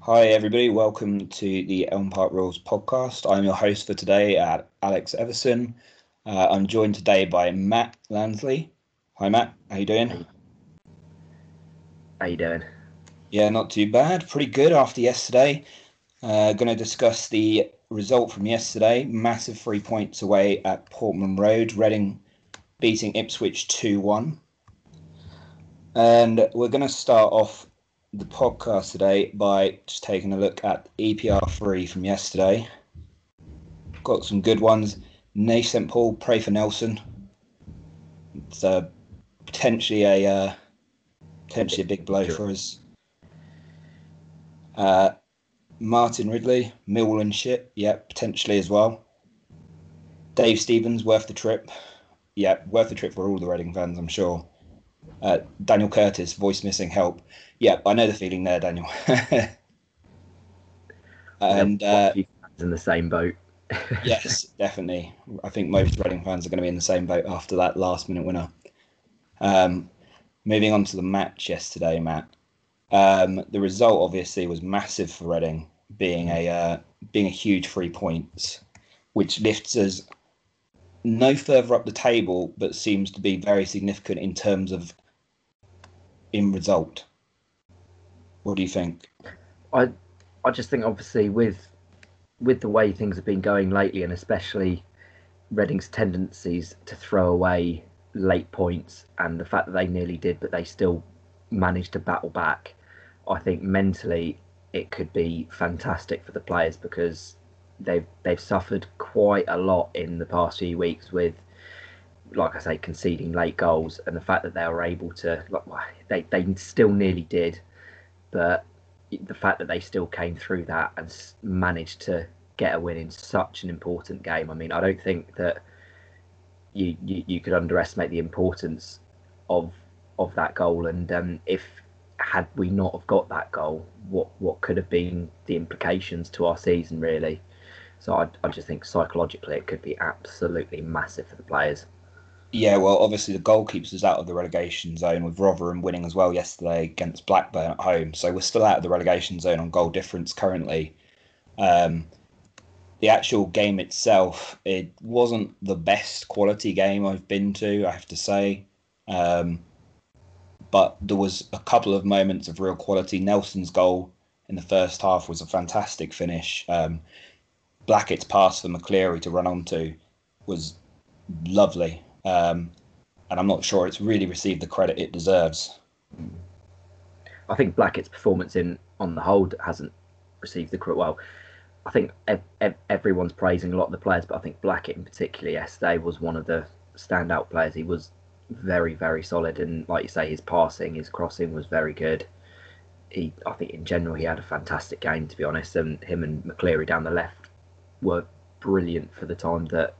Hi, everybody. Welcome to the Elm Park Rules podcast. I'm your host for today, at Alex Everson. Uh, I'm joined today by Matt Lansley. Hi, Matt. How you doing? How you doing? Yeah, not too bad. Pretty good after yesterday. Uh, going to discuss the result from yesterday. Massive three points away at Portman Road. Reading beating Ipswich 2 1. And we're going to start off the podcast today by just taking a look at EPR 3 from yesterday. Got some good ones. Nath St. Paul, pray for Nelson. It's uh, potentially a uh, potentially a big blow for us. Uh, Martin Ridley, Millwall and shit, yeah, potentially as well. Dave Stevens, worth the trip. Yeah, worth the trip for all the Reading fans, I'm sure. Uh, Daniel Curtis, voice missing, help. Yeah, I know the feeling there, Daniel. and uh, in the same boat. yes, definitely. I think most Reading fans are going to be in the same boat after that last minute winner. Um, moving on to the match yesterday, Matt. Um, the result obviously was massive for Reading, being a uh, being a huge three points, which lifts us no further up the table, but seems to be very significant in terms of in result. What do you think? I I just think obviously with with the way things have been going lately, and especially Reading's tendencies to throw away late points, and the fact that they nearly did, but they still managed to battle back. I think mentally it could be fantastic for the players because they've they've suffered quite a lot in the past few weeks with like I say, conceding late goals, and the fact that they were able to, like, they they still nearly did, but the fact that they still came through that and managed to get a win in such an important game. I mean, I don't think that you you, you could underestimate the importance of of that goal, and um, if had we not have got that goal, what what could have been the implications to our season really? So I, I just think psychologically it could be absolutely massive for the players. Yeah, well, obviously the goalkeepers us out of the relegation zone with Rotherham winning as well yesterday against Blackburn at home. So we're still out of the relegation zone on goal difference currently. Um, the actual game itself, it wasn't the best quality game I've been to, I have to say. Um, but there was a couple of moments of real quality. Nelson's goal in the first half was a fantastic finish. Um, Blackett's pass for McCleary to run onto was lovely. Um, and I'm not sure it's really received the credit it deserves. I think Blackett's performance in on the whole hasn't received the credit. Well, I think ev- ev- everyone's praising a lot of the players, but I think Blackett in particular yesterday was one of the standout players. He was very, very solid, and like you say, his passing, his crossing was very good. He, I think, in general, he had a fantastic game to be honest, and him and McCleary down the left were brilliant for the time that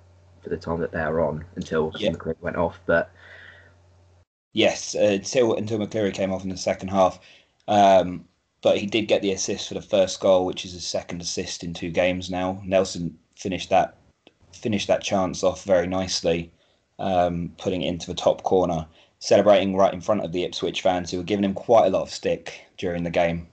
for the time that they were on until yeah. McCleary went off. But yes, uh, until until McCleary came off in the second half. Um, but he did get the assist for the first goal, which is his second assist in two games now. Nelson finished that finished that chance off very nicely, um, putting it into the top corner, celebrating right in front of the Ipswich fans who were giving him quite a lot of stick during the game.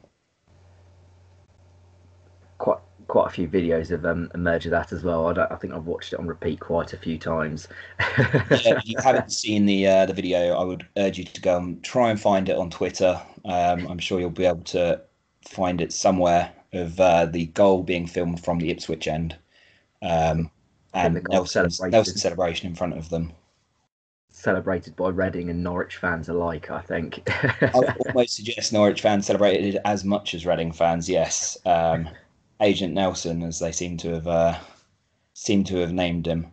Quite a few videos have um, emerged of that as well. I, I, think I've watched it on repeat quite a few times. yeah, if you haven't seen the uh, the video, I would urge you to go and try and find it on Twitter. Um, I'm sure you'll be able to find it somewhere of uh, the goal being filmed from the Ipswich end, um, and Nelson's, Nelson's celebration in front of them. Celebrated by Reading and Norwich fans alike, I think. I would almost suggest Norwich fans celebrated as much as Reading fans. Yes. Um, Agent Nelson, as they seem to have uh, seem to have named him.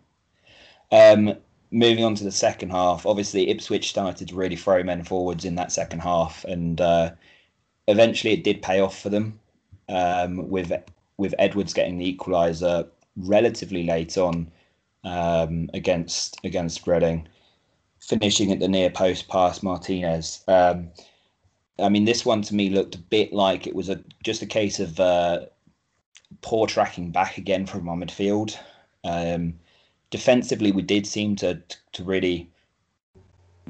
Um, moving on to the second half, obviously Ipswich started to really throw men forwards in that second half, and uh, eventually it did pay off for them um, with with Edwards getting the equaliser relatively late on um, against against Reading, finishing at the near post past Martinez. Um, I mean, this one to me looked a bit like it was a just a case of uh, poor tracking back again from our midfield. Um, defensively, we did seem to to really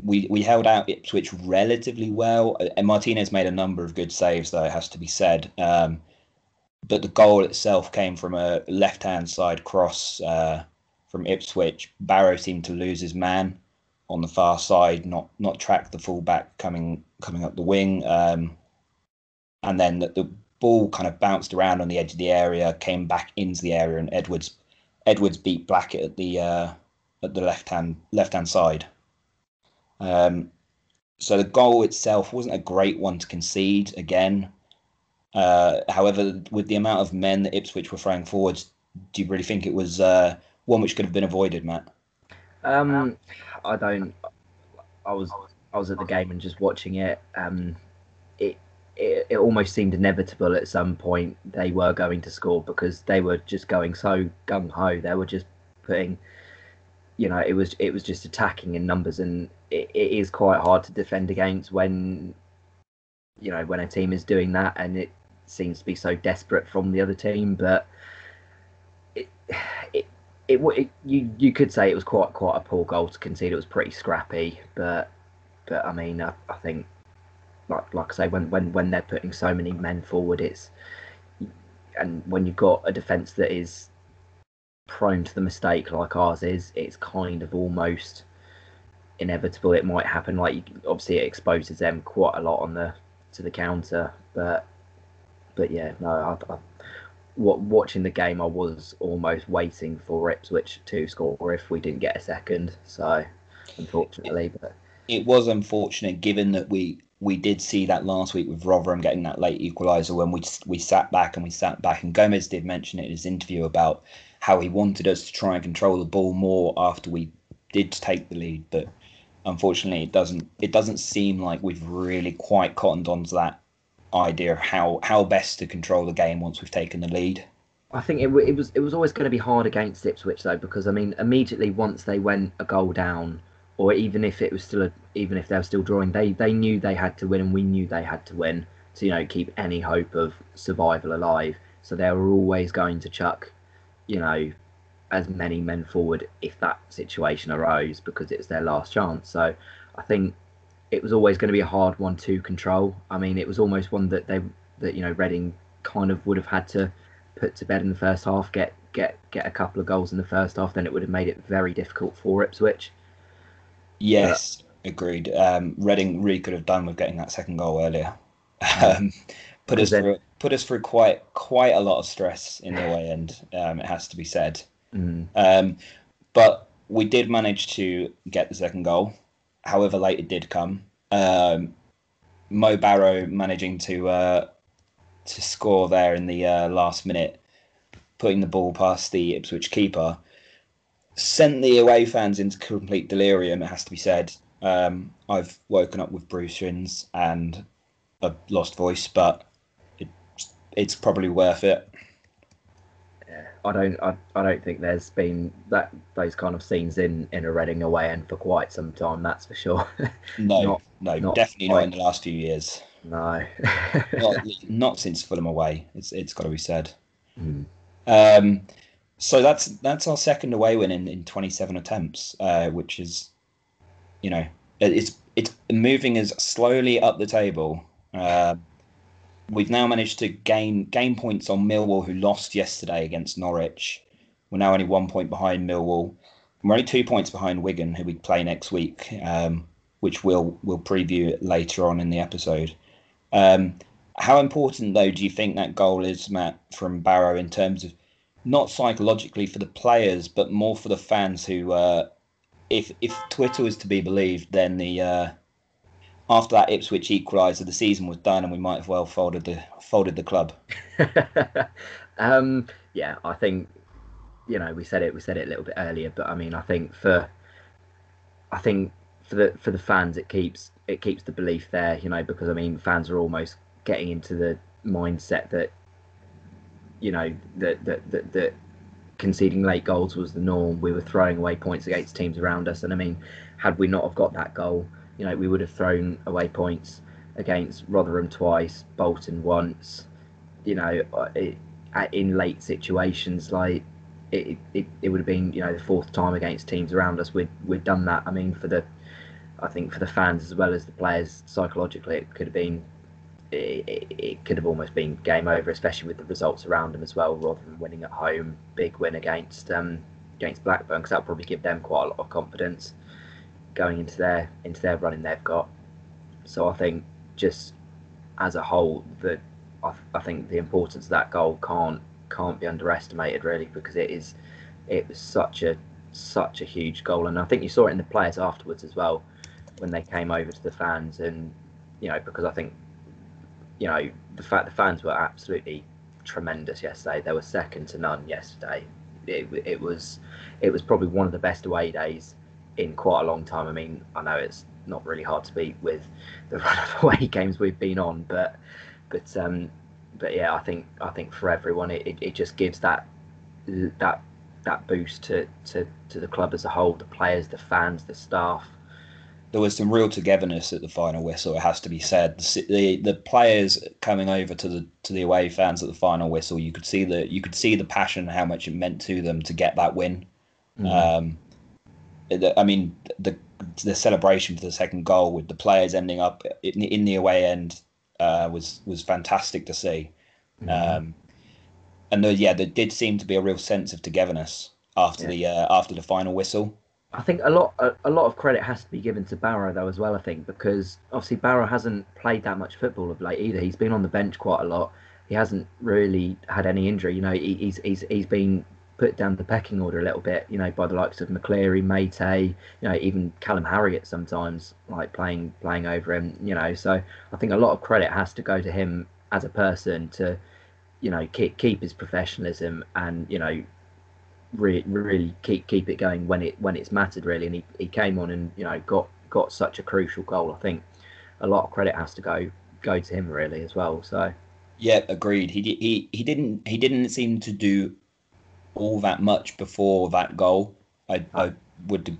we we held out Ipswich relatively well. And Martinez made a number of good saves, though it has to be said. Um, but the goal itself came from a left hand side cross uh, from Ipswich. Barrow seemed to lose his man on the far side, not not track the fullback coming coming up the wing, um, and then the, the ball kind of bounced around on the edge of the area, came back into the area, and Edwards Edwards beat Blackett at the uh, at the left hand left hand side. Um, so the goal itself wasn't a great one to concede. Again, uh, however, with the amount of men that Ipswich were throwing forwards, do you really think it was uh, one which could have been avoided, Matt? Um, I don't. I was I was at the game and just watching it. Um, it, it it almost seemed inevitable at some point they were going to score because they were just going so gung ho. They were just putting, you know, it was it was just attacking in numbers, and it, it is quite hard to defend against when, you know, when a team is doing that, and it seems to be so desperate from the other team. But it it it, it you you could say it was quite quite a poor goal to concede. It was pretty scrappy, but but I mean I, I think like like I say when when when they're putting so many men forward, it's and when you've got a defence that is prone to the mistake like ours is, it's kind of almost inevitable it might happen. Like obviously it exposes them quite a lot on the to the counter, but but yeah, no, I, I, what watching the game, I was almost waiting for Ipswich to score if we didn't get a second. So, unfortunately, but it was unfortunate given that we we did see that last week with Rotherham getting that late equaliser when we we sat back and we sat back and Gomes did mention it in his interview about how he wanted us to try and control the ball more after we did take the lead, but unfortunately it doesn't it doesn't seem like we've really quite cottoned on to that idea of how how best to control the game once we've taken the lead. I think it, it was it was always going to be hard against Ipswich though because I mean immediately once they went a goal down or even if it was still a, even if they were still drawing they they knew they had to win and we knew they had to win to you know keep any hope of survival alive so they were always going to chuck you know as many men forward if that situation arose because it's their last chance so I think it was always going to be a hard one to control. I mean, it was almost one that they that you know Reading kind of would have had to put to bed in the first half, get get get a couple of goals in the first half, then it would have made it very difficult for Ipswich. Yes, agreed. Um, Reading really could have done with getting that second goal earlier. Um, put us then, through put us through quite quite a lot of stress in the away end. Um, it has to be said. Mm. Um, but we did manage to get the second goal however late it did come. Um, Mo Barrow managing to uh, to score there in the uh, last minute, putting the ball past the Ipswich keeper, sent the away fans into complete delirium. It has to be said. Um, I've woken up with Bruce Shins and a lost voice, but it, it's probably worth it. I don't I, I don't think there's been that those kind of scenes in in a Reading away end for quite some time. That's for sure. No, not, no, not definitely quite. not in the last few years. No, not, not, since Fulham away. It's it's got to be said. Mm. Um, so that's that's our second away win in, in 27 attempts, uh, which is, you know, it's it's moving us slowly up the table. Uh, we've now managed to gain gain points on Millwall, who lost yesterday against Norwich. We're now only one point behind Millwall. We're only two points behind Wigan, who we play next week, um, which we'll we'll preview later on in the episode. Um, how important though do you think that goal is, Matt, from Barrow in terms of not psychologically for the players, but more for the fans who, uh, if if Twitter was to be believed, then the uh, after that Ipswich equaliser, the season was done, and we might have well folded the folded the club. um, yeah, I think you know we said it we said it a little bit earlier, but I mean I think for I think for the for the fans it keeps it keeps the belief there, you know, because I mean fans are almost getting into the mindset that you know that that that, that conceding late goals was the norm. We were throwing away points against teams around us, and I mean, had we not have got that goal, you know, we would have thrown away points against Rotherham twice, Bolton once. You know, uh, it, in late situations, like it, it, it would have been, you know, the fourth time against teams around us. We'd we'd done that. I mean, for the, I think for the fans as well as the players, psychologically, it could have been it, it, could have almost been game over, especially with the results around them as well, rather than winning at home. Big win against um, against Blackburn because that'll probably give them quite a lot of confidence going into their into their running they've got. So I think just as a whole, the I, I think the importance of that goal can't can't be underestimated really because it is it was such a such a huge goal and I think you saw it in the players afterwards as well when they came over to the fans and you know because I think you know the fact the fans were absolutely tremendous yesterday they were second to none yesterday it, it was it was probably one of the best away days in quite a long time I mean I know it's not really hard to beat with the run of away games we've been on but but um but yeah I think I think for everyone it, it, it just gives that that that boost to, to, to the club as a whole, the players, the fans, the staff. There was some real togetherness at the final whistle. It has to be said. The, the, the players coming over to the to the away fans at the final whistle, you could see the you could see the passion, how much it meant to them to get that win. Mm-hmm. Um, I mean, the the celebration for the second goal with the players ending up in, in the away end uh, was was fantastic to see. Mm-hmm. Um, and there, yeah, there did seem to be a real sense of togetherness after yeah. the uh, after the final whistle. I think a lot a, a, lot of credit has to be given to Barrow though as well. I think because obviously Barrow hasn't played that much football of late either. He's been on the bench quite a lot. He hasn't really had any injury. You know, he, he's he's he's been put down the pecking order a little bit. You know, by the likes of McCleary, Meite, you know, even Callum Harriott sometimes like playing playing over him. You know, so I think a lot of credit has to go to him as a person to you know keep keep his professionalism and you know really really keep keep it going when it when it's mattered really. And he, he came on and you know got got such a crucial goal. I think a lot of credit has to go go to him really as well. So yeah agreed. He he he didn't he didn't seem to do all that much before that goal i i would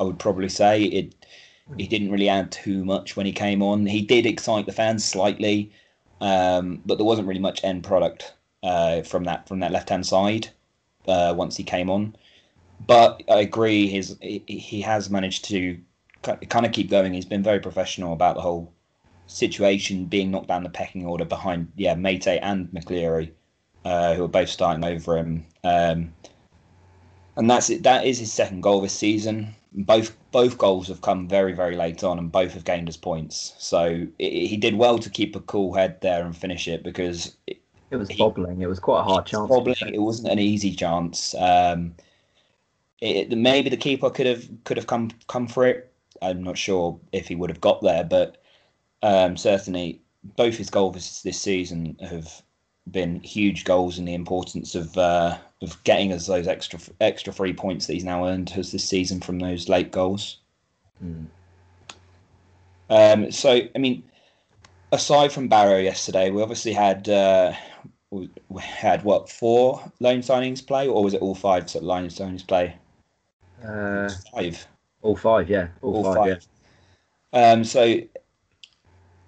i would probably say. It he didn't really add too much when he came on. He did excite the fans slightly um, but there wasn't really much end product uh, from that from that left hand side uh, once he came on. But I agree, his he has managed to kind of keep going. He's been very professional about the whole situation, being knocked down the pecking order behind yeah Meite and McCleary, uh, who are both starting over him. Um, and that's it. That is his second goal this season both both goals have come very very late on and both have gained us points so it, he did well to keep a cool head there and finish it because it, it was bobbling it was quite a hard chance bobbling it wasn't an easy chance. Um, it, maybe the keeper could have could have come come for it. I'm not sure if he would have got there but um, certainly both his goals this season have been huge goals in the importance of uh, of getting us those extra extra three points that he's now earned us this season from those late goals. Mm. Um, so, I mean, aside from Barrow yesterday, we obviously had uh, we had what four loan signings play, or was it all five so loan signings play? Uh, five. All five, yeah. All, all five, five. Yeah. Um, so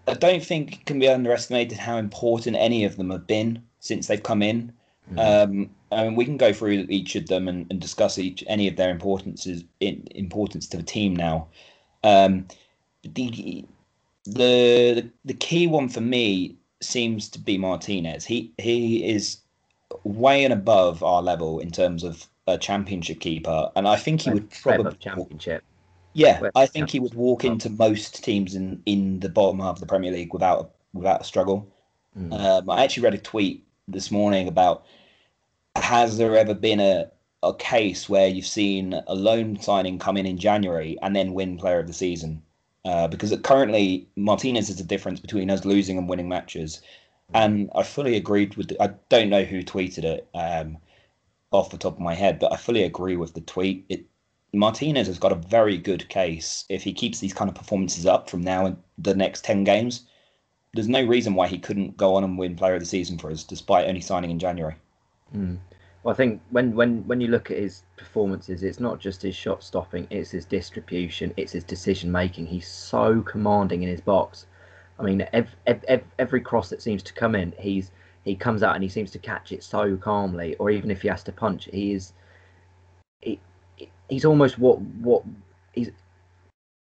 I don't think it can be underestimated how important any of them have been since they've come in. Mm-hmm. Um, I mean, we can go through each of them and, and discuss each any of their importances in, importance to the team now. Um, the, the the key one for me seems to be Martinez. He he is way and above our level in terms of a championship keeper, and I think he would probably championship. Yeah, I think he would walk into most teams in, in the bottom half of the Premier League without without a struggle. Mm. Um, I actually read a tweet this morning about has there ever been a a case where you've seen a loan signing come in in January and then win Player of the Season? Uh, because currently Martinez is the difference between us losing and winning matches, and I fully agreed with. The, I don't know who tweeted it um, off the top of my head, but I fully agree with the tweet. It Martinez has got a very good case if he keeps these kind of performances up from now and the next 10 games. There's no reason why he couldn't go on and win player of the season for us despite only signing in January. Mm. Well, I think when, when, when you look at his performances, it's not just his shot stopping, it's his distribution, it's his decision making. He's so commanding in his box. I mean, every, every, every cross that seems to come in, he's he comes out and he seems to catch it so calmly. Or even if he has to punch, he is he, he's almost what what he's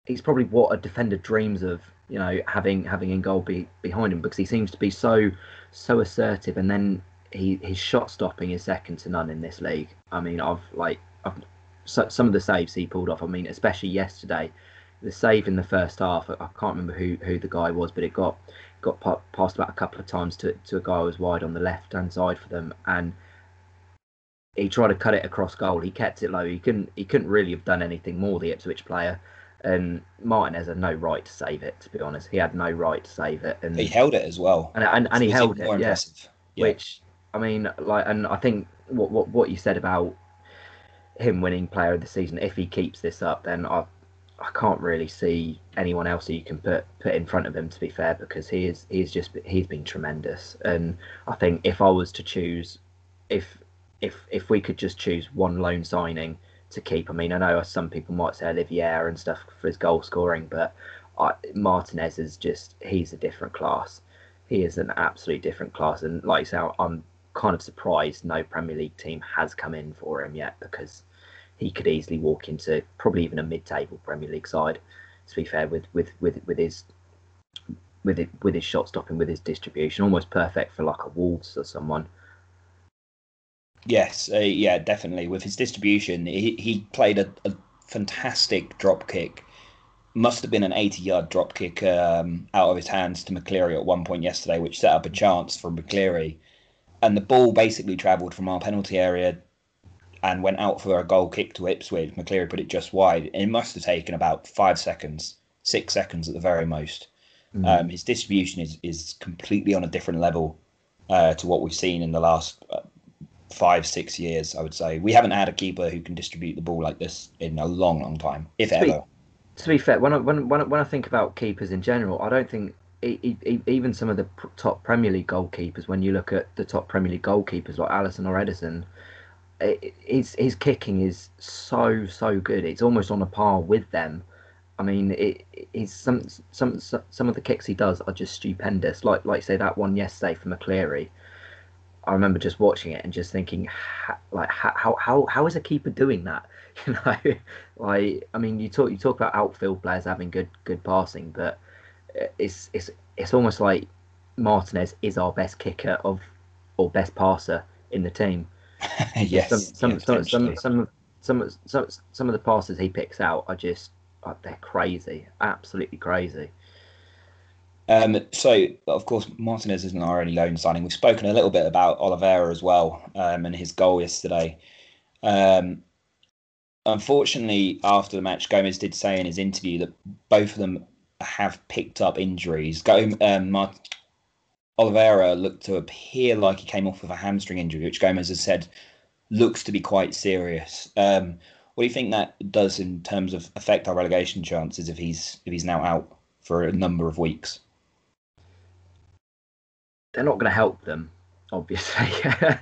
he's probably what a defender dreams of. You know, having having in goal be, behind him because he seems to be so so assertive, and then he his shot stopping is second to none in this league. I mean, I've like I've, so, some of the saves he pulled off. I mean, especially yesterday, the save in the first half. I can't remember who, who the guy was, but it got got passed about a couple of times to to a guy who was wide on the left hand side for them, and he tried to cut it across goal. He kept it low. He couldn't he couldn't really have done anything more. The Ipswich player. And Martinez had no right to save it. To be honest, he had no right to save it, and he held it as well. And and, and he held it, yeah, yeah. Which I mean, like, and I think what what what you said about him winning Player of the Season, if he keeps this up, then I I can't really see anyone else who you can put put in front of him. To be fair, because he is he's just he's been tremendous, and I think if I was to choose, if if if we could just choose one loan signing to keep, I mean, I know some people might say Oliveira and stuff for his goal scoring, but I, Martinez is just he's a different class. He is an absolutely different class, and like I say, I'm kind of surprised no Premier League team has come in for him yet because he could easily walk into probably even a mid-table Premier League side. To be fair, with with with with his with it with his shot stopping, with his distribution, almost perfect for like a Wolves or someone. Yes, uh, yeah, definitely. With his distribution, he he played a, a fantastic drop kick. Must have been an 80 yard drop kick um, out of his hands to McCleary at one point yesterday, which set up a chance for McCleary. And the ball basically travelled from our penalty area and went out for a goal kick to Ipswich. McCleary put it just wide. It must have taken about five seconds, six seconds at the very most. Mm-hmm. Um, his distribution is, is completely on a different level uh, to what we've seen in the last uh, five, six years, I would say. We haven't had a keeper who can distribute the ball like this in a long, long time, if to ever. Be, to be fair, when I, when, when, when I think about keepers in general, I don't think even some of the top Premier League goalkeepers, when you look at the top Premier League goalkeepers like Alisson or Ederson, his his kicking is so so good. It's almost on a par with them. I mean, it's some some some of the kicks he does are just stupendous. Like like say that one yesterday for McCleary. I remember just watching it and just thinking, like how how how is a keeper doing that? You know, like I mean, you talk you talk about outfield players having good good passing, but it's it's it's almost like Martinez is our best kicker of or best passer in the team yes. Some some, yeah, some, some, some, some, some, some of the passes he picks out are just uh, they're crazy, absolutely crazy. Um, so, of course, Martinez isn't our only loan signing. We've spoken a little bit about Oliveira as well um, and his goal yesterday. Um, unfortunately, after the match, Gomes did say in his interview that both of them have picked up injuries. Go, um, Oliveira looked to appear like he came off with a hamstring injury, which Gomes has said looks to be quite serious. Um, what do you think that does in terms of affect our relegation chances if he's if he's now out for a number of weeks? They're not going to help them, obviously,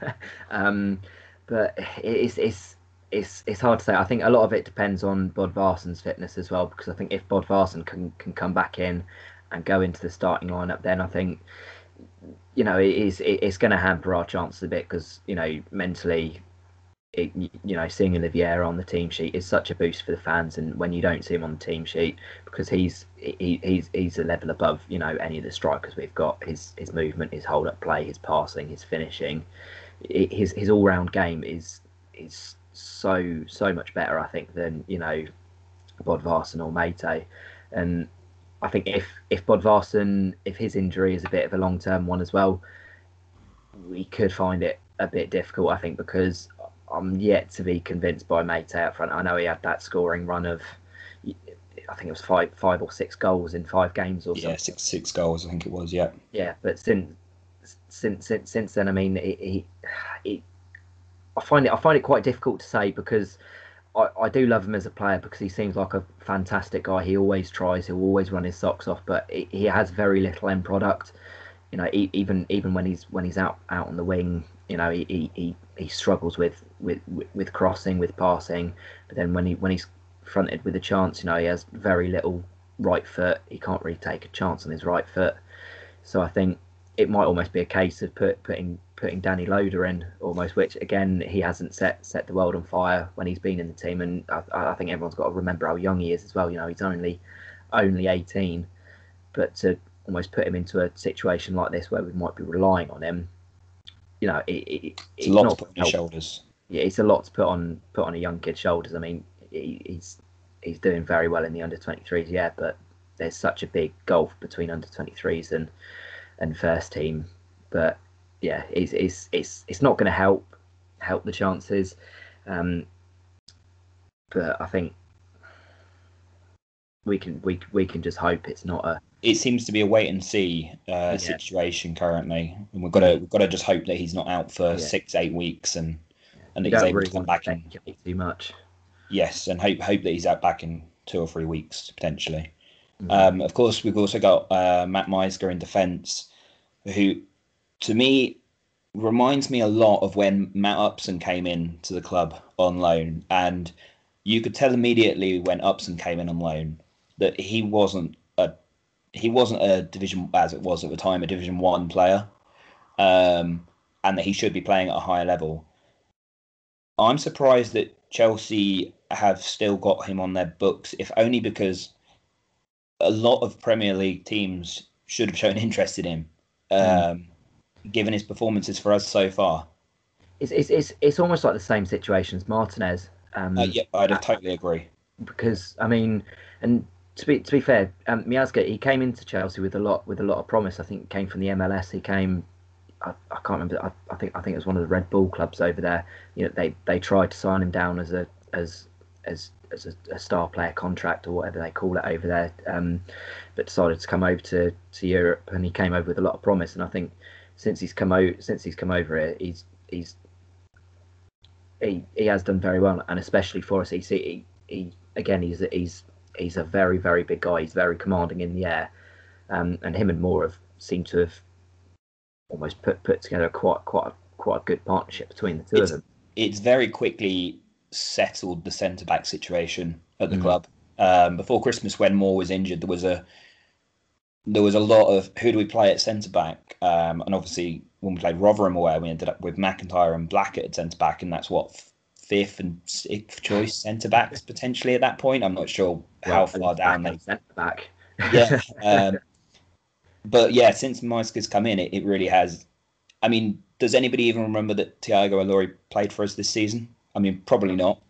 um, but it's it's it's it's hard to say. I think a lot of it depends on Bodvarsson's fitness as well, because I think if Bodvarsson can can come back in and go into the starting lineup, then I think you know, it is it, it's going to hamper our chances a bit because you know mentally, it, you know, seeing Oliveira on the team sheet is such a boost for the fans, and when you don't see him on the team sheet because he's he, he's he's a level above you know any of the strikers we've got. His his movement, his hold up play, his passing, his finishing, his his all round game is is so so much better, I think, than you know Bodvarsson or Meite, and I think if if Bodvarsson, if his injury is a bit of a long term one as well, we could find it a bit difficult. I think because I'm yet to be convinced by Meite up front. I know he had that scoring run of, I think it was five five or six goals in five games or something. Yeah, six six goals. I think it was. Yeah. Yeah, but since since since, since then, I mean, he, he, I find it I find it quite difficult to say because I, I do love him as a player because he seems like a fantastic guy. He always tries. He'll always run his socks off, but he, he has very little end product. You know, he, even even when he's when he's out out on the wing, you know, he, he, he struggles with, with with crossing, with passing. But then when he when he's fronted with a chance, you know, he has very little right foot. He can't really take a chance on his right foot. So I think it might almost be a case of put, putting putting Danny Loader in almost, which again he hasn't set set the world on fire when he's been in the team, and I, I think everyone's got to remember how young he is as well. You know, he's only only 18, but to almost put him into a situation like this where we might be relying on him, you know, it, it, it's, a lot to put on his shoulders. Yeah, it's a lot to put on put on a young kid's shoulders. I mean, he, he's he's doing very well in the under 23s, yeah, but there's such a big gulf between under 23s and and first team. But yeah, it's it's it's it's not going to help help the chances. Um, but I think we can we we can just hope it's not a. It seems to be a wait and see uh, yeah. situation currently, and we've got to we've got to just hope that he's not out for yeah. six eight weeks and and that he's able really to come back in too much. Yes, and hope hope that he's out back in two or three weeks potentially. Mm-hmm. Um, of course, we've also got uh, Matt Miazga in defence, who, to me, reminds me a lot of when Matt Upson came in to the club on loan, and you could tell immediately when Upson came in on loan that he wasn't a he wasn't a division as it was at the time a Division One player, um, and that he should be playing at a higher level. I'm surprised that Chelsea have still got him on their books, if only because a lot of Premier League teams should have shown interest in him, hmm. um, mm. Given his performances for us so far. It's, it's, it's, it's almost like the same situation as Martinez. Um, uh, yeah, I'd totally agree. Because I mean, and to be to be fair, um, Miazga he came into Chelsea with a lot with a lot of promise. I think came from the MLS. He came. I, I can't remember. I, I, think I think it was one of the Red Bull clubs over there. You know, they they tried to sign him down as a as as as a, a, star player contract or whatever they call it over there, um, but decided to come over to, to Europe and he came over with a lot of promise. And I think since he's come out since he's come over here, he's he's he, he has done very well, and especially for us, he, he, he again he's he's he's a very very big guy. He's very commanding in the air, um, and him and Moore have seemed to have almost put put together quite quite a, quite a good partnership between the two it's, of them. It's very quickly settled the centre back situation at the mm. club. Um, before Christmas, when Moore was injured, there was a there was a lot of who do we play at centre back, um, and obviously when we played Rotherham away, we ended up with McIntyre and Blackett at centre back, and that's what fifth and sixth choice centre backs potentially at that point. I'm not sure how far down they centre back. yeah, um, but yeah, since Miazga's come in, it, it really has. I mean, does anybody even remember that Tiago Ilori played for us this season? I mean, probably not.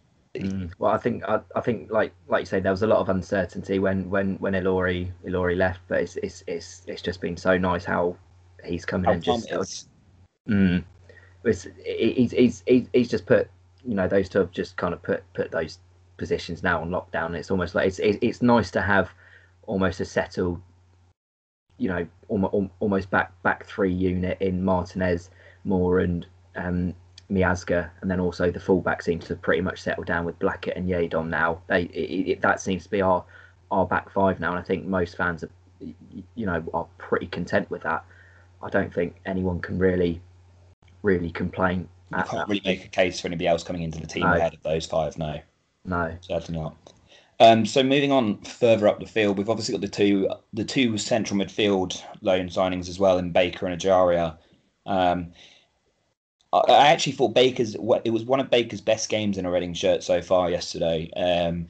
Mm. Well, I think I, I think like like you say, there was a lot of uncertainty when when when Ilori Ilori left, but it's it's it's it's just been so nice how he's come in and just. Mm, it's, he's, he's he's he's just put you know those two have just kind of put put those positions now on lockdown. It's almost like it's it's nice to have almost a settled, you know, almost almost back back three unit in Martinez, Moore, and um, Miazga, and then also the fullback seems to pretty much settle down with Blackett and Yiadom now. They it, it, that seems to be our our back five now, and I think most fans are you know are pretty content with that. I don't think anyone can really really complain. You can't really make a case for anybody else coming into the team no. ahead of those five. No, no, certainly not. Um, so moving on further up the field, we've obviously got the two the two central midfield loan signings as well in Baker and Ejaria. Um, I actually thought Baker's it was one of Baker's best games in a Reading shirt so far yesterday. Um,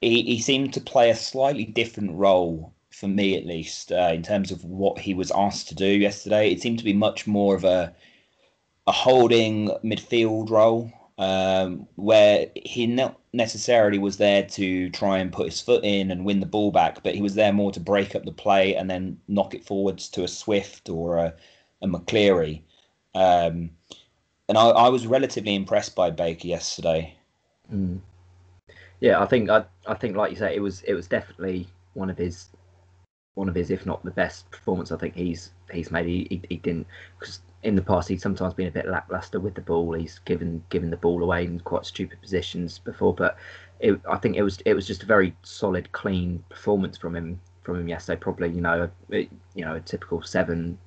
he, he seemed to play a slightly different role for me, at least, uh, in terms of what he was asked to do yesterday. It seemed to be much more of a a holding midfield role, um, where he not necessarily was there to try and put his foot in and win the ball back, but he was there more to break up the play and then knock it forwards to a Swift or a, a McCleary. Um, and I, I was relatively impressed by Baker yesterday. Mm. Yeah, I think I, I think like you say, it was it was definitely one of his one of his, if not the best performance I think he's he's made. He, he, he didn't because in the past he's sometimes been a bit lackluster with the ball. He's given given the ball away in quite stupid positions before, but it, I think it was it was just a very solid, clean performance from him from him yesterday. Probably you know a, you know a typical seven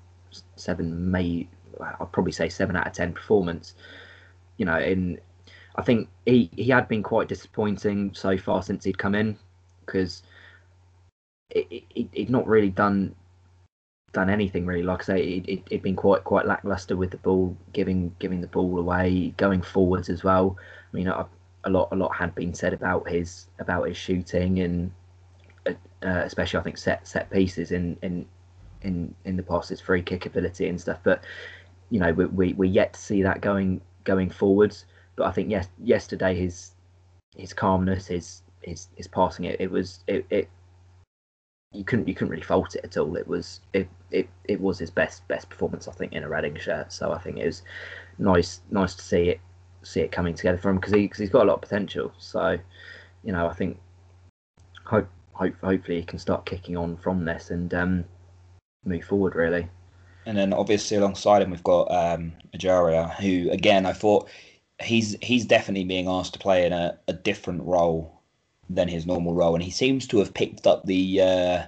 seven may I'd probably say seven out of ten performance. You know, in I think he he had been quite disappointing so far since he'd come in because it, it, he'd not really done done anything really. Like I say, it, it, it'd been quite quite lackluster with the ball, giving giving the ball away, going forwards as well. I mean, a, a lot a lot had been said about his about his shooting and uh, especially I think set set pieces in in in in the past, his free kick ability and stuff. But you know, we, we we're yet to see that going going forwards. But I think yes, yesterday his his calmness, his his his passing it, it was it, it you couldn't you couldn't really fault it at all. It was it, it it was his best best performance I think in a Reading shirt. So I think it was nice nice to see it see it coming together for him because he cause he's got a lot of potential. So you know I think hope hope hopefully he can start kicking on from this and um, move forward really. And then obviously alongside him we've got um, Ejaria, who again I thought he's he's definitely being asked to play in a, a different role than his normal role, and he seems to have picked up the uh,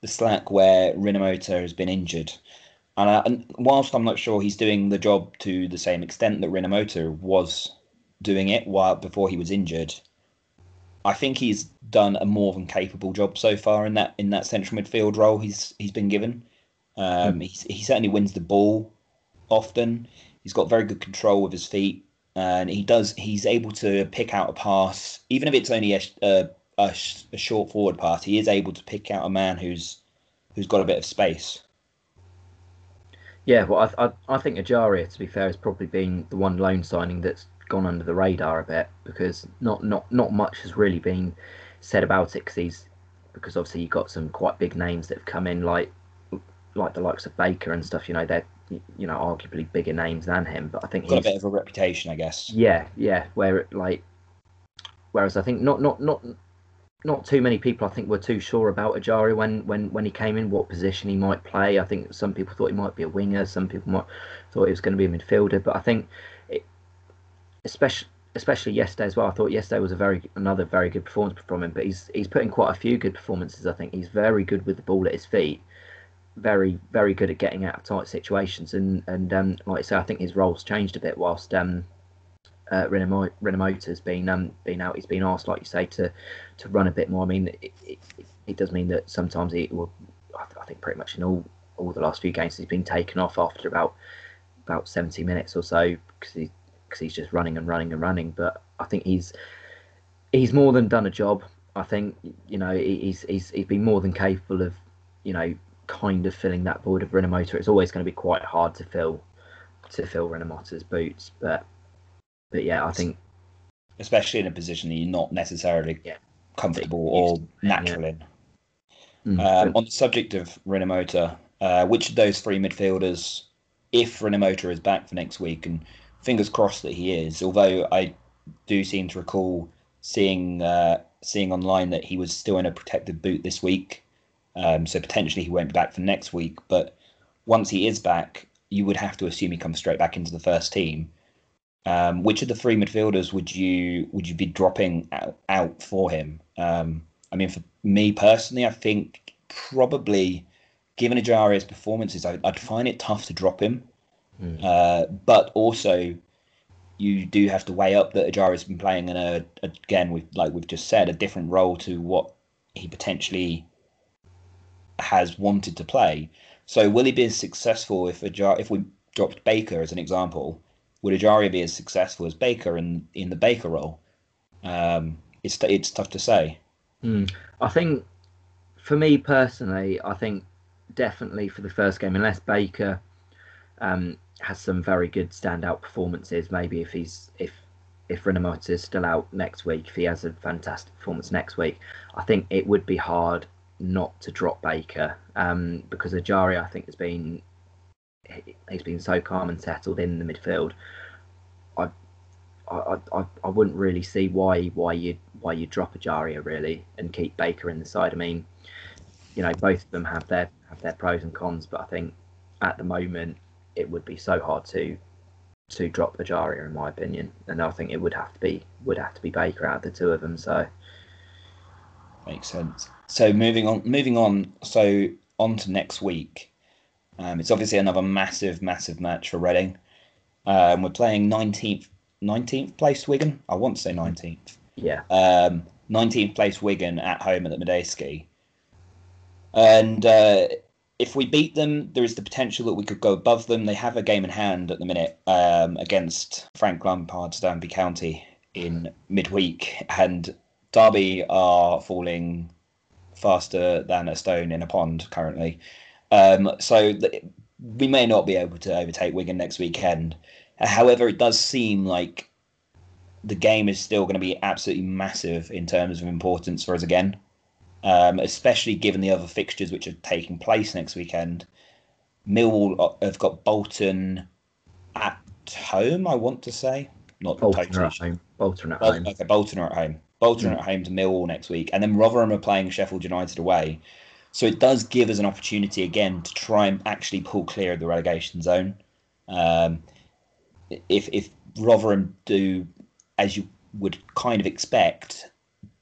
the slack where Rinomhota has been injured. And, uh, and, whilst I'm not sure he's doing the job to the same extent that Rinomhota was doing it while before he was injured, I think he's done a more than capable job so far in that in that central midfield role he's he's been given. Um, he he certainly wins the ball often. He's got very good control with his feet and he does. He's able to pick out a pass, even if it's only a, a, a, a short forward pass. He is able to pick out a man who's who's got a bit of space. Yeah, well, I, I, I think Ejaria, to be fair, has probably been the one loan signing that's gone under the radar a bit because not not not much has really been said about it because he's because obviously you've got some quite big names that have come in like like the likes of Baker and stuff. You know, they're you know arguably bigger names than him, but I think got he's got a bit of a reputation, I guess. Yeah, yeah. Where it, like, whereas I think not not not not too many people I think were too sure about Ajari when when when he came in, what position he might play. I think some people thought he might be a winger, some people might thought he was going to be a midfielder, but I think it, especially especially yesterday as well. I thought yesterday was a very another very good performance from him. But he's he's put in quite a few good performances. I think he's very good with the ball at his feet very very good at getting out of tight situations. And and um, like I say I think his role's changed a bit whilst um uh, Rinomhota's been um been out. He's been asked like you say to to run a bit more. I mean it, it, it does mean that sometimes he will I think pretty much in all all the last few games he's been taken off after about about 70 minutes or so because he because he's just running and running and running. But I think he's he's more than done a job I think. You know he's he's he's been more than capable of you know kind of filling that void of Rinomhota. It's always going to be quite hard to fill to fill Rinomhota's boots, but but yeah, I think especially in a position that you're not necessarily yeah. comfortable or natural yeah. in. Mm, um. On the subject of Rinomhota, uh, which of those three midfielders, if Rinomhota is back for next week, and fingers crossed that he is, although I do seem to recall seeing uh, seeing online that he was still in a protected boot this week. Um, so potentially he won't be back for next week. But once he is back, you would have to assume he comes straight back into the first team. Um, which of the three midfielders would you would you be dropping out, out for him? Um, I mean, for me personally, I think probably given Ajari's performances, I, would find it tough to drop him. Mm. Uh, but also, you do have to weigh up that Ajari's been playing in a again, with like we've just said, a different role to what he potentially has wanted to play. So will he be as successful if Ajar if we dropped Baker as an example? Would Ejaria be as successful as Baker in in the Baker role? Um, it's it's tough to say. Mm. I think for me personally, I think definitely for the first game, unless Baker um, has some very good standout performances, maybe if he's if if Rinomhota is still out next week, if he has a fantastic performance next week, I think it would be hard not to drop Baker um, because Ejaria I think has been he's been so calm and settled in the midfield. I I, I, I wouldn't really see why why you why you drop Ejaria really and keep Baker in the side. I mean, you know, both of them have their have their pros and cons, but I think at the moment it would be so hard to to drop Ejaria in my opinion, and I think it would have to be would have to be Baker out of the two of them. So makes sense. So moving on, moving on. So on to next week. Um, it's obviously another massive, massive match for Reading. Um, we're playing 19th, 19th place Wigan. I want to say 19th. Yeah. Um, 19th place Wigan at home at the Madejski. And uh, if we beat them, there is the potential that we could go above them. They have a game in hand at the minute um, against Frank Lampard's Derby County in midweek, and Derby are falling faster than a stone in a pond currently. Um, so th- we may not be able to overtake Wigan next weekend. However, it does seem like the game is still going to be absolutely massive in terms of importance for us again, um, especially given the other fixtures which are taking place next weekend. Millwall have got Bolton at home, I want to say. Not Bolton totally at home. Bolton at Bol- home. Okay, Bolton are at home. Bolton at home to Millwall next week, and then Rotherham are playing Sheffield United away. So it does give us an opportunity again to try and actually pull clear of the relegation zone. Um, if if Rotherham do, as you would kind of expect,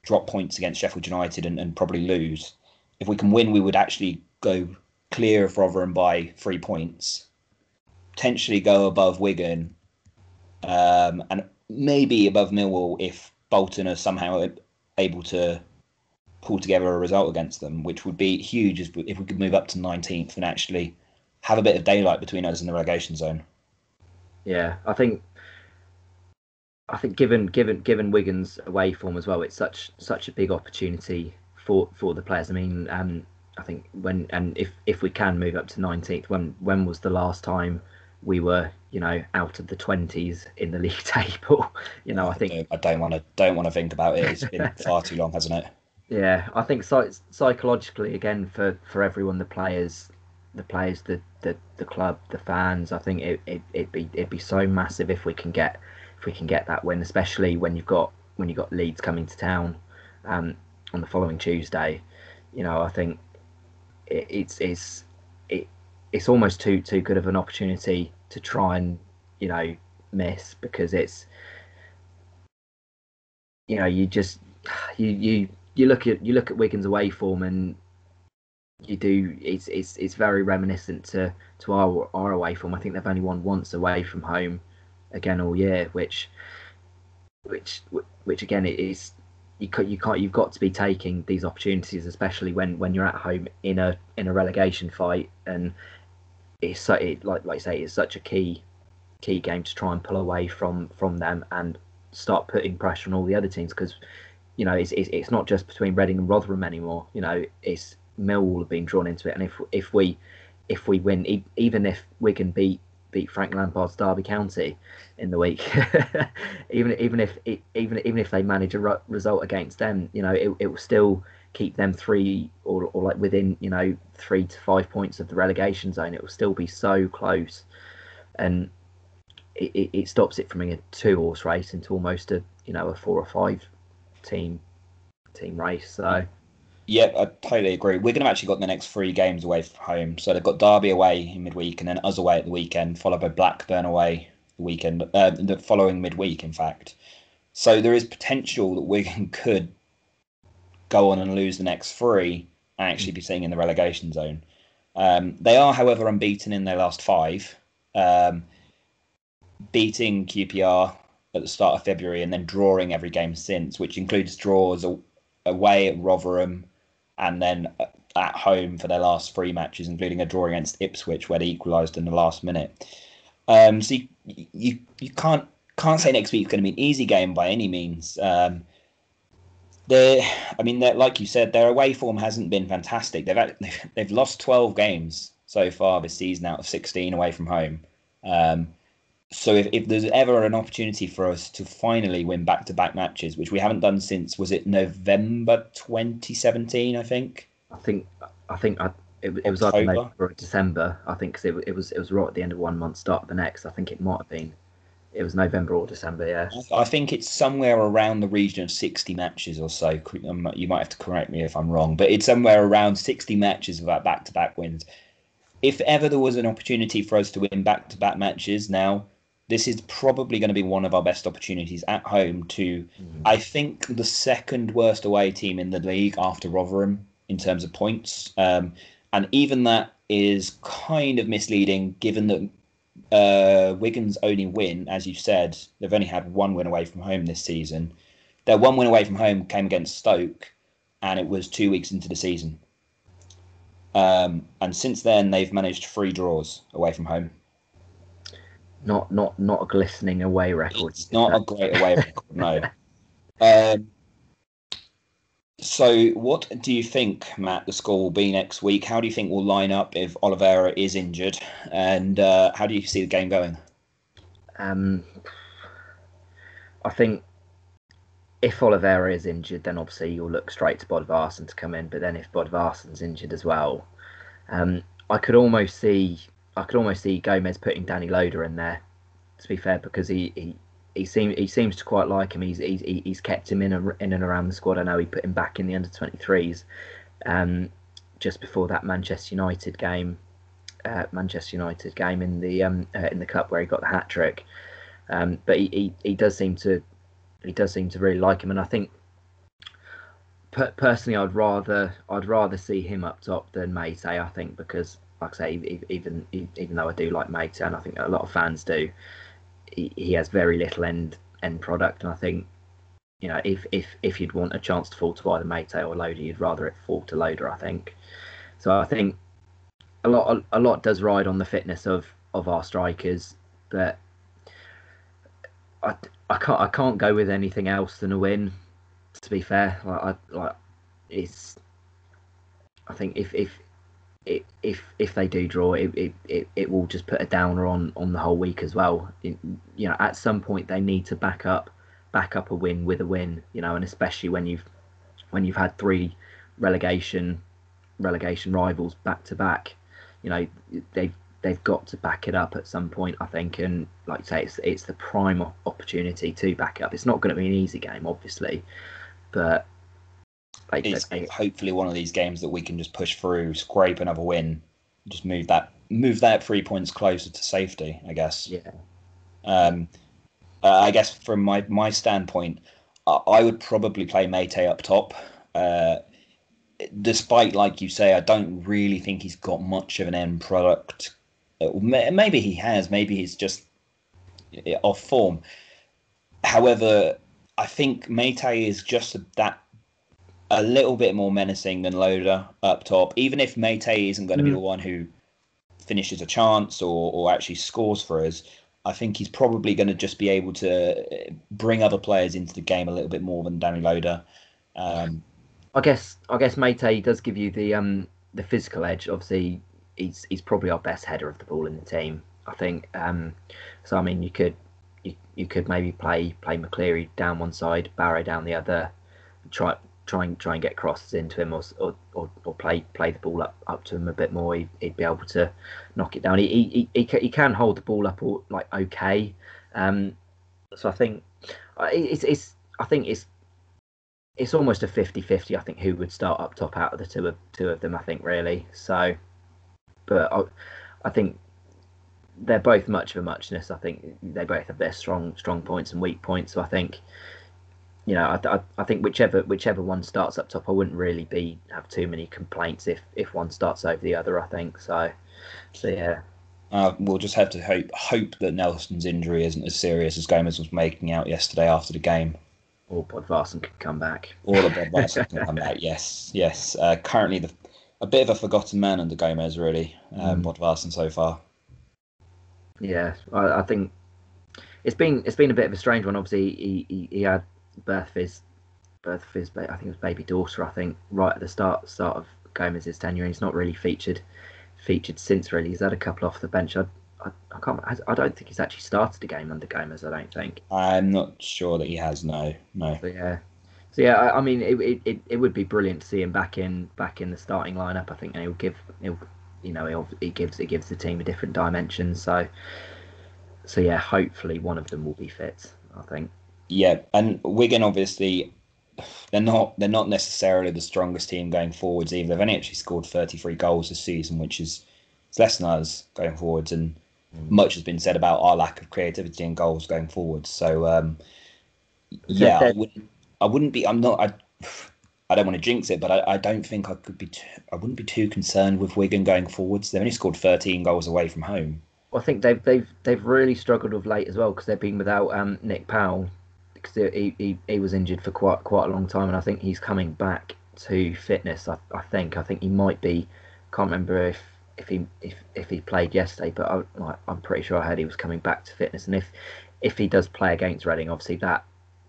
drop points against Sheffield United and, and probably lose, if we can win, we would actually go clear of Rotherham by three points, potentially go above Wigan, um, and maybe above Millwall if Bolton are somehow able to pull together a result against them, which would be huge if we, could move up to 19th and actually have a bit of daylight between us and the relegation zone. Yeah, I think I think given given given Wigan's away form as well, it's such such a big opportunity for for the players. I mean, um, I think when and if if we can move up to 19th, when when was the last time we were you know out of the 20s in the league table? You know, I think I don't want to don't want to think about it. It's been far too long, hasn't it? Yeah, I think psych- psychologically, again, for, for everyone, the players, the players, the, the, the club, the fans, I think it it it'd be it'd be so massive if we can get if we can get that win, especially when you've got when you've got Leeds coming to town, um, on the following Tuesday. You know, I think it, it's it's it it's almost too too good of an opportunity to try and you know miss because it's you know you just you you you look at you look at Wigan's away form and you do it's it's it's very reminiscent to to our our away form. I think they've only won once away from home again all year, which which which again it is you can't you can't you've got to be taking these opportunities, especially when when you're at home in a in a relegation fight and it's so it, like like I say it's such a key key game to try and pull away from from them and start putting pressure on all the other teams because you know, it's, it's, it's not just between Reading and Rotherham anymore. You know, it's Millwall have been drawn into it, and if if we if we win, even if Wigan beat beat Frank Lampard's Derby County in the week, even even if even even if they manage a result against them, you know, it, it will still keep them three or, or like within you know three to five points of the relegation zone. It will still be so close, and it, it, it stops it from being a two horse race into almost a you know a four or five team team race. So yeah, I totally agree. We're going to actually got the next three games away from home. So they've got Derby away in midweek, and then us away at the weekend, followed by Blackburn away the weekend, uh, the following midweek, in fact. So there is potential that Wigan could go on and lose the next three and actually be sitting in the relegation zone. Um, they are, however, unbeaten in their last five, um, beating QPR at the start of February and then drawing every game since, which includes draws away at Rotherham and then at home for their last three matches, including a draw against Ipswich where they equalised in the last minute. Um, so you, you you can't can't say next week's going to be an easy game by any means. Um, they I mean, like you said, their away form hasn't been fantastic. They've had, they've lost twelve games so far this season out of sixteen away from home. Um, so if, if there's ever an opportunity for us to finally win back to back matches, which we haven't done since was it November 2017, I think. I think I think I, it, it was either November or December. I think because it, it was it was right at the end of one month, start of the next. I think it might have been. It was November or December, yeah. I think it's somewhere around the region of 60 matches or so. You might have to correct me if I'm wrong, but it's somewhere around 60 matches of back to back wins. If ever there was an opportunity for us to win back to back matches now, this is probably going to be one of our best opportunities at home to, mm. I think, the second worst away team in the league after Rotherham in terms of points. Um, and even that is kind of misleading given that uh, Wigan's only win, as you said, they've only had one win away from home this season. Their one win away from home came against Stoke, and it was two weeks into the season. Um, and since then, they've managed three draws away from home. Not not not a glistening away record. It's not a great away record, no. Um, so, what do you think, Matt, the score will be next week? How do you think we'll line up if Oliveira is injured? And uh, how do you see the game going? Um, I think if Oliveira is injured, then obviously you'll look straight to Bodvarsson to come in. But then if Bodvarsson's injured as well, um, I could almost see I could almost see Gomes putting Danny Loader in there. To be fair, because he he, he seems he seems to quite like him. He's he's he's kept him in a, in and around the squad. I know he put him back in the under twenty threes, um, just before that Manchester United game, uh, Manchester United game in the um, uh, in the cup where he got the hat trick. Um, but he, he, he does seem to he does seem to really like him, and I think per- personally, I'd rather I'd rather see him up top than Meite. I think because, like I say, even even though I do like Meite, and I think a lot of fans do, he, has very little end end product, and I think you know if if if you'd want a chance to fall to either Meite or Loader, you'd rather it fall to Loader. I think. So I think a lot a lot does ride on the fitness of of our strikers, but I, I can't I can't go with anything else than a win. To be fair, like, I, like it's. I think if if if if they do draw, it, it, it, it will just put a downer on, on the whole week as well. It, you know, at some point they need to back up back up a win with a win. You know, and especially when you've when you've had three relegation relegation rivals back to back, you know they've they've got to back it up at some point, I think. And like I say, it's it's the prime opportunity to back up. It's not going to be an easy game, obviously, but it's hopefully one of these games that we can just push through, scrape another win, just move that move that three points closer to safety. I guess. Yeah. Um, uh, I guess from my my standpoint, I, I would probably play Meite up top. Uh, despite, like you say, I don't really think he's got much of an end product Maybe he has. Maybe he's just off form. However, I think Meite is just that a little bit more menacing than Loader up top. Even if Meite isn't going to mm. be the one who finishes a chance or, or actually scores for us, I think he's probably going to just be able to bring other players into the game a little bit more than Danny Loader. Um, I guess I guess Meite does give you the um the physical edge. Obviously, he's he's probably our best header of the ball in the team. I think. Um, so I mean, you could you, you could maybe play play McCleary down one side, Barrow down the other, try try and try and get crosses into him, or or, or, play play the ball up, up to him a bit more. He, would be able to knock it down. He he, he, he can hold the ball up like okay. Um, so I think uh, it's it's I think it's it's almost a 50-50 I think who would start up top out of the two of two of them I think really so but I, I think they're both much of a muchness. I think they both have their strong strong points and weak points. So I think, you know, I, I, I, think whichever whichever one starts up top, I wouldn't really be have too many complaints if if one starts over the other. I think so. So yeah. Uh, we'll just have to hope hope that Nelson's injury isn't as serious as Gomes was making out yesterday after the game. Or Bodvarsson can come back. Or the Bodvarsson can come back. Yes, yes. Uh, currently, the a bit of a forgotten man under Gomes, really, um, mm. Bodvarsson so far. Yeah, I, I, think it's been it's been a bit of a strange one. Obviously, he, he, he had birth of his birth of his I think it was baby daughter. I think right at the start start of Gomes's tenure, he's not really featured featured since. Really, he's had a couple off the bench. I, I, I can't. I don't think he's actually started a game under Gomes. I don't think. I'm not sure that he has. No, no. But yeah, so yeah, I, I mean, it, it, it would be brilliant to see him back in back in the starting lineup. I think and he'll give he'll you know he'll, he gives it gives the team a different dimension. So so yeah, hopefully one of them will be fit. I think. Yeah, and Wigan obviously they're not they're not necessarily the strongest team going forwards either. They've only actually scored 33 goals this season, which is it's less than us going forwards, and mm. much has been said about our lack of creativity and goals going forwards. So um, yeah, I wouldn't I wouldn't be. I'm not. I. I don't want to jinx it, but I, I don't think I could be. Too, I wouldn't be too concerned with Wigan going forwards. They've only scored 13 goals away from home. I think they've they've they've really struggled of late as well because they've been without um, Nick Powell because he, he he was injured for quite quite a long time, and I think he's coming back to fitness. I, I think I think he might be can't remember if if he if, if he played yesterday, but I, like, I'm pretty sure I heard he was coming back to fitness. And if if he does play against Reading, obviously that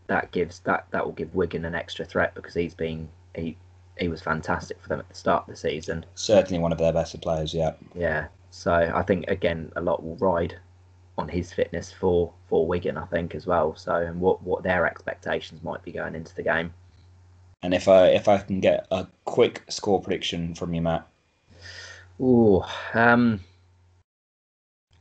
that gives that that will give Wigan an extra threat because he's been he he was fantastic for them at the start of the season. Certainly one of their better players. Yeah. Yeah. So I think again a lot will ride on his fitness for for Wigan. I think as well. So and what what their expectations might be going into the game. And if I if I can get a quick score prediction from you, Matt. Ooh, um,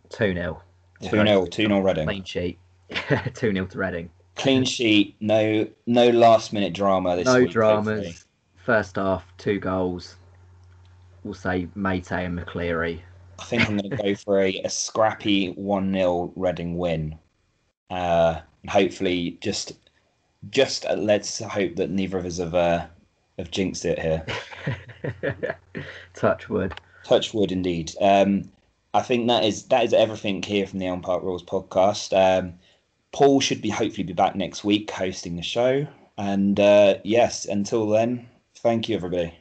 two 0 Two 0 two 0 Reading. Clean sheet. two 0 to Reading. Clean sheet. No no last minute drama this no week. dramas. hopefully. First half, two goals. We'll say Meite and McCleary. I think I'm going to go for a, a scrappy 1 0 Reading win. Uh, and hopefully, just just uh, let's hope that neither of us have, uh, have jinxed it here. Touch wood. Touch wood, indeed. Um, I think that is that is everything here from the Elm Park Rules podcast. Um, Paul should be hopefully be back next week hosting the show. And uh, yes, until then, thank you, everybody.